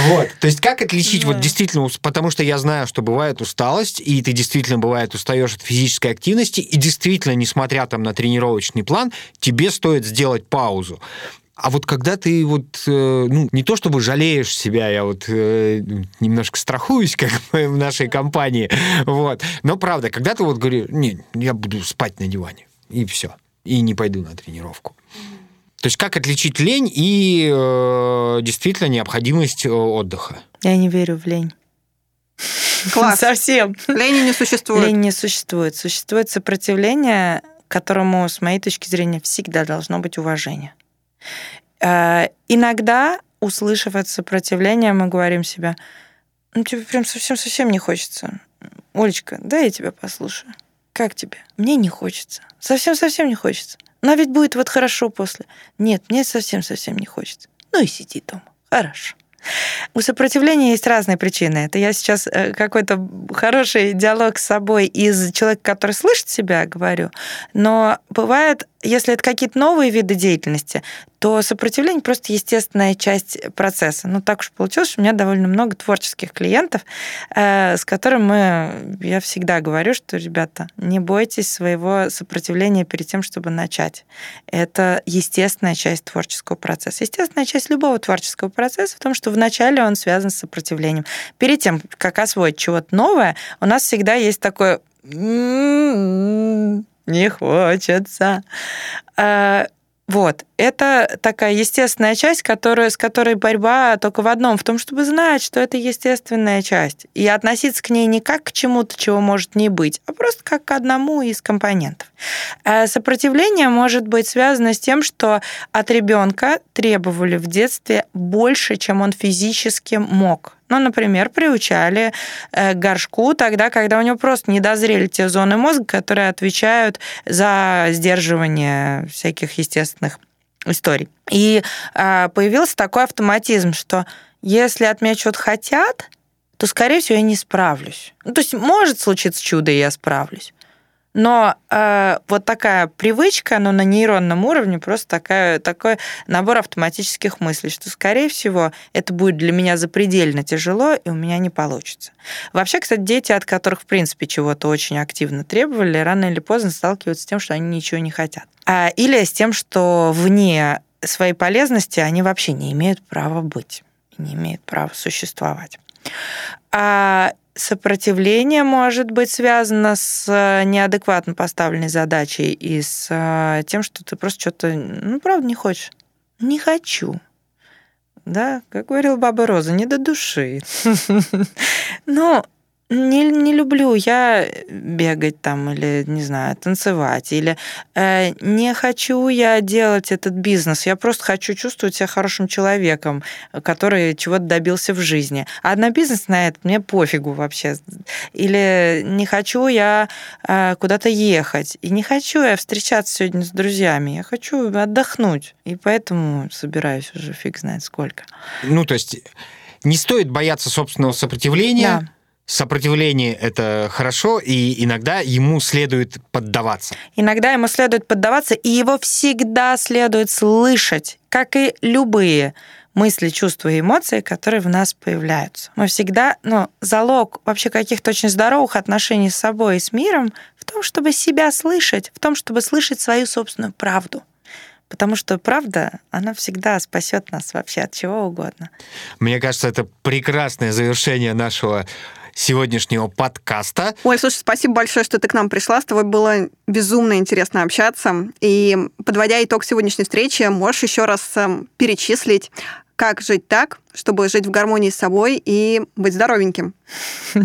Вот. То есть как отличить вот действительно, потому что я знаю, что бывает усталость, и ты действительно бывает устаешь от физической активности, и действительно, несмотря там на тренировочный план, тебе стоит сделать паузу. А вот когда ты вот, э, ну, не то чтобы жалеешь себя, я вот э, немножко страхуюсь, как в нашей компании, вот, но правда, когда ты вот говоришь, не, я буду спать на диване, и все, и не пойду на тренировку. То есть как отличить лень и э, действительно необходимость э, отдыха? Я не верю в лень. Класс. Совсем. Лени не существует. Лень не существует. Существует сопротивление, которому, с моей точки зрения, всегда должно быть уважение. Э, Иногда, услышав это сопротивление, мы говорим себе, ну, тебе прям совсем-совсем не хочется. Олечка, дай я тебя послушаю. Как тебе? Мне не хочется. Совсем-совсем не хочется. Но ведь будет вот хорошо после. Нет, мне совсем-совсем не хочется. Ну и сиди дома. Хорошо. У сопротивления есть разные причины. Это я сейчас э, какой-то хороший диалог с собой из человека, который слышит себя, говорю. Но бывает, если это какие-то новые виды деятельности, то сопротивление просто естественная часть процесса. Ну, так уж получилось, что у меня довольно много творческих клиентов, э, с которыми мы, я всегда говорю, что, ребята, не бойтесь своего сопротивления перед тем, чтобы начать. Это естественная часть творческого процесса. Естественная часть любого творческого процесса в том, что вначале он связан с сопротивлением. Перед тем, как освоить чего-то новое, у нас всегда есть такое «М-м-м, не хочется. А, Вот, это такая естественная часть, которая, с которой борьба только в одном, в том, чтобы знать, что это естественная часть, и относиться к ней не как к чему-то, чего может не быть, а просто как к одному из компонентов. А Сопротивление может быть связано с тем, что от ребенка требовали в детстве больше, чем он физически мог. Ну, например, приучали э, к горшку тогда, когда у него просто не дозрели те зоны мозга, которые отвечают за сдерживание всяких естественных историй. И а, появился такой автоматизм, что если от меня что-то хотят, то, скорее всего, я не справлюсь. Ну, то есть может случиться чудо, и я справлюсь. Но э, вот такая привычка, но на нейронном уровне просто такая, такой набор автоматических мыслей, что, скорее всего, это будет для меня запредельно тяжело, и у меня не получится. Вообще, кстати, дети, от которых, в принципе, чего-то очень активно требовали, рано или поздно сталкиваются с тем, что они ничего не хотят. А, или с тем, что вне своей полезности они вообще не имеют права быть, не имеют права существовать. А сопротивление может быть связано с неадекватно поставленной задачей и с э, тем, что ты просто что-то, ну, правда, не хочешь. Не хочу. Да, как говорила баба Роза, не до души. Ну, не, не люблю я бегать там или, не знаю, танцевать, или э, не хочу я делать этот бизнес, я просто хочу чувствовать себя хорошим человеком, который чего-то добился в жизни. А на бизнес на это мне пофигу вообще. Или не хочу я э, куда-то ехать, и не хочу я встречаться сегодня с друзьями, я хочу отдохнуть, и поэтому собираюсь уже фиг знает сколько. Ну, то есть не стоит бояться собственного сопротивления, Да. Сопротивление – это хорошо, и иногда ему следует поддаваться. Иногда ему следует поддаваться, и его всегда следует слышать, как и любые мысли, чувства и эмоции, которые в нас появляются. Мы всегда, ну, залог вообще каких-то очень здоровых отношений с собой и с миром в том, чтобы себя слышать, в том, чтобы слышать свою собственную правду. Потому что правда, она всегда спасет нас вообще от чего угодно. Мне кажется, это прекрасное завершение нашего сегодняшнего подкаста. Ой, слушай, спасибо большое, что ты к нам пришла. С тобой было безумно интересно общаться. И подводя итог сегодняшней встречи, можешь еще раз эм, перечислить, как жить так, чтобы жить в гармонии с собой и быть здоровеньким.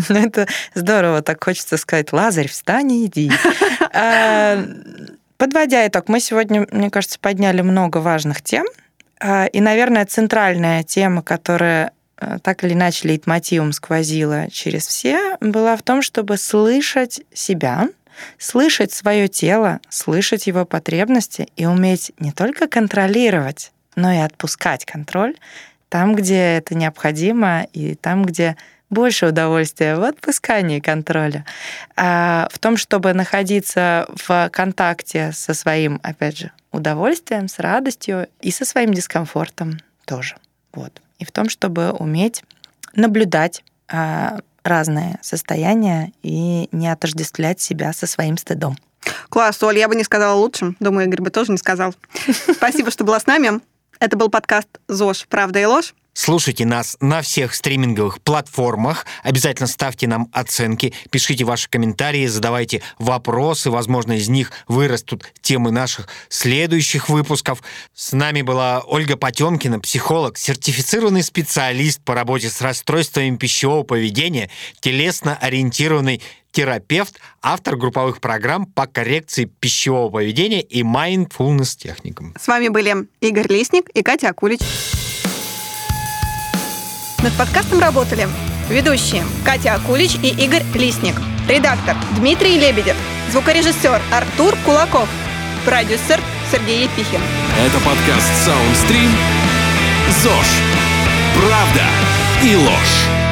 Это здорово, так хочется сказать, Лазарь, встань и иди. А, Подводя итог, мы сегодня, мне кажется, подняли много важных тем. А, И, наверное, центральная тема, которая так или иначе лейтмотивом сквозила через все, была в том, чтобы слышать себя, слышать свое тело, слышать его потребности и уметь не только контролировать, но и отпускать контроль там, где это необходимо, и там, где больше удовольствия в отпускании контроля, а в том, чтобы находиться в контакте со своим, опять же, удовольствием, с радостью и со своим дискомфортом тоже. Вот. И в том, чтобы уметь наблюдать а, разные состояния и не отождествлять себя со своим стыдом. Класс, Оль, я бы не сказала лучше. Думаю, Игорь бы тоже не сказал. Спасибо, что была с нами. Это был подкаст «ЗОЖ. Правда и ложь». Слушайте нас на всех стриминговых платформах. Обязательно ставьте нам оценки, пишите ваши комментарии, задавайте вопросы. Возможно, из них вырастут темы наших следующих выпусков. С нами была Ольга Потемкина, психолог, сертифицированный специалист по работе с расстройствами пищевого поведения, телесно-ориентированный терапевт, автор групповых программ по коррекции пищевого поведения и mindfulness техникам. С вами были Игорь Лесник и Катя Акулич. Над подкастом работали ведущие Катя Акулич и Игорь Лисник, редактор Дмитрий Лебедев, звукорежиссер Артур Кулаков, продюсер Сергей Епихин. Это подкаст Soundstream. ЗОЖ. Правда и ложь.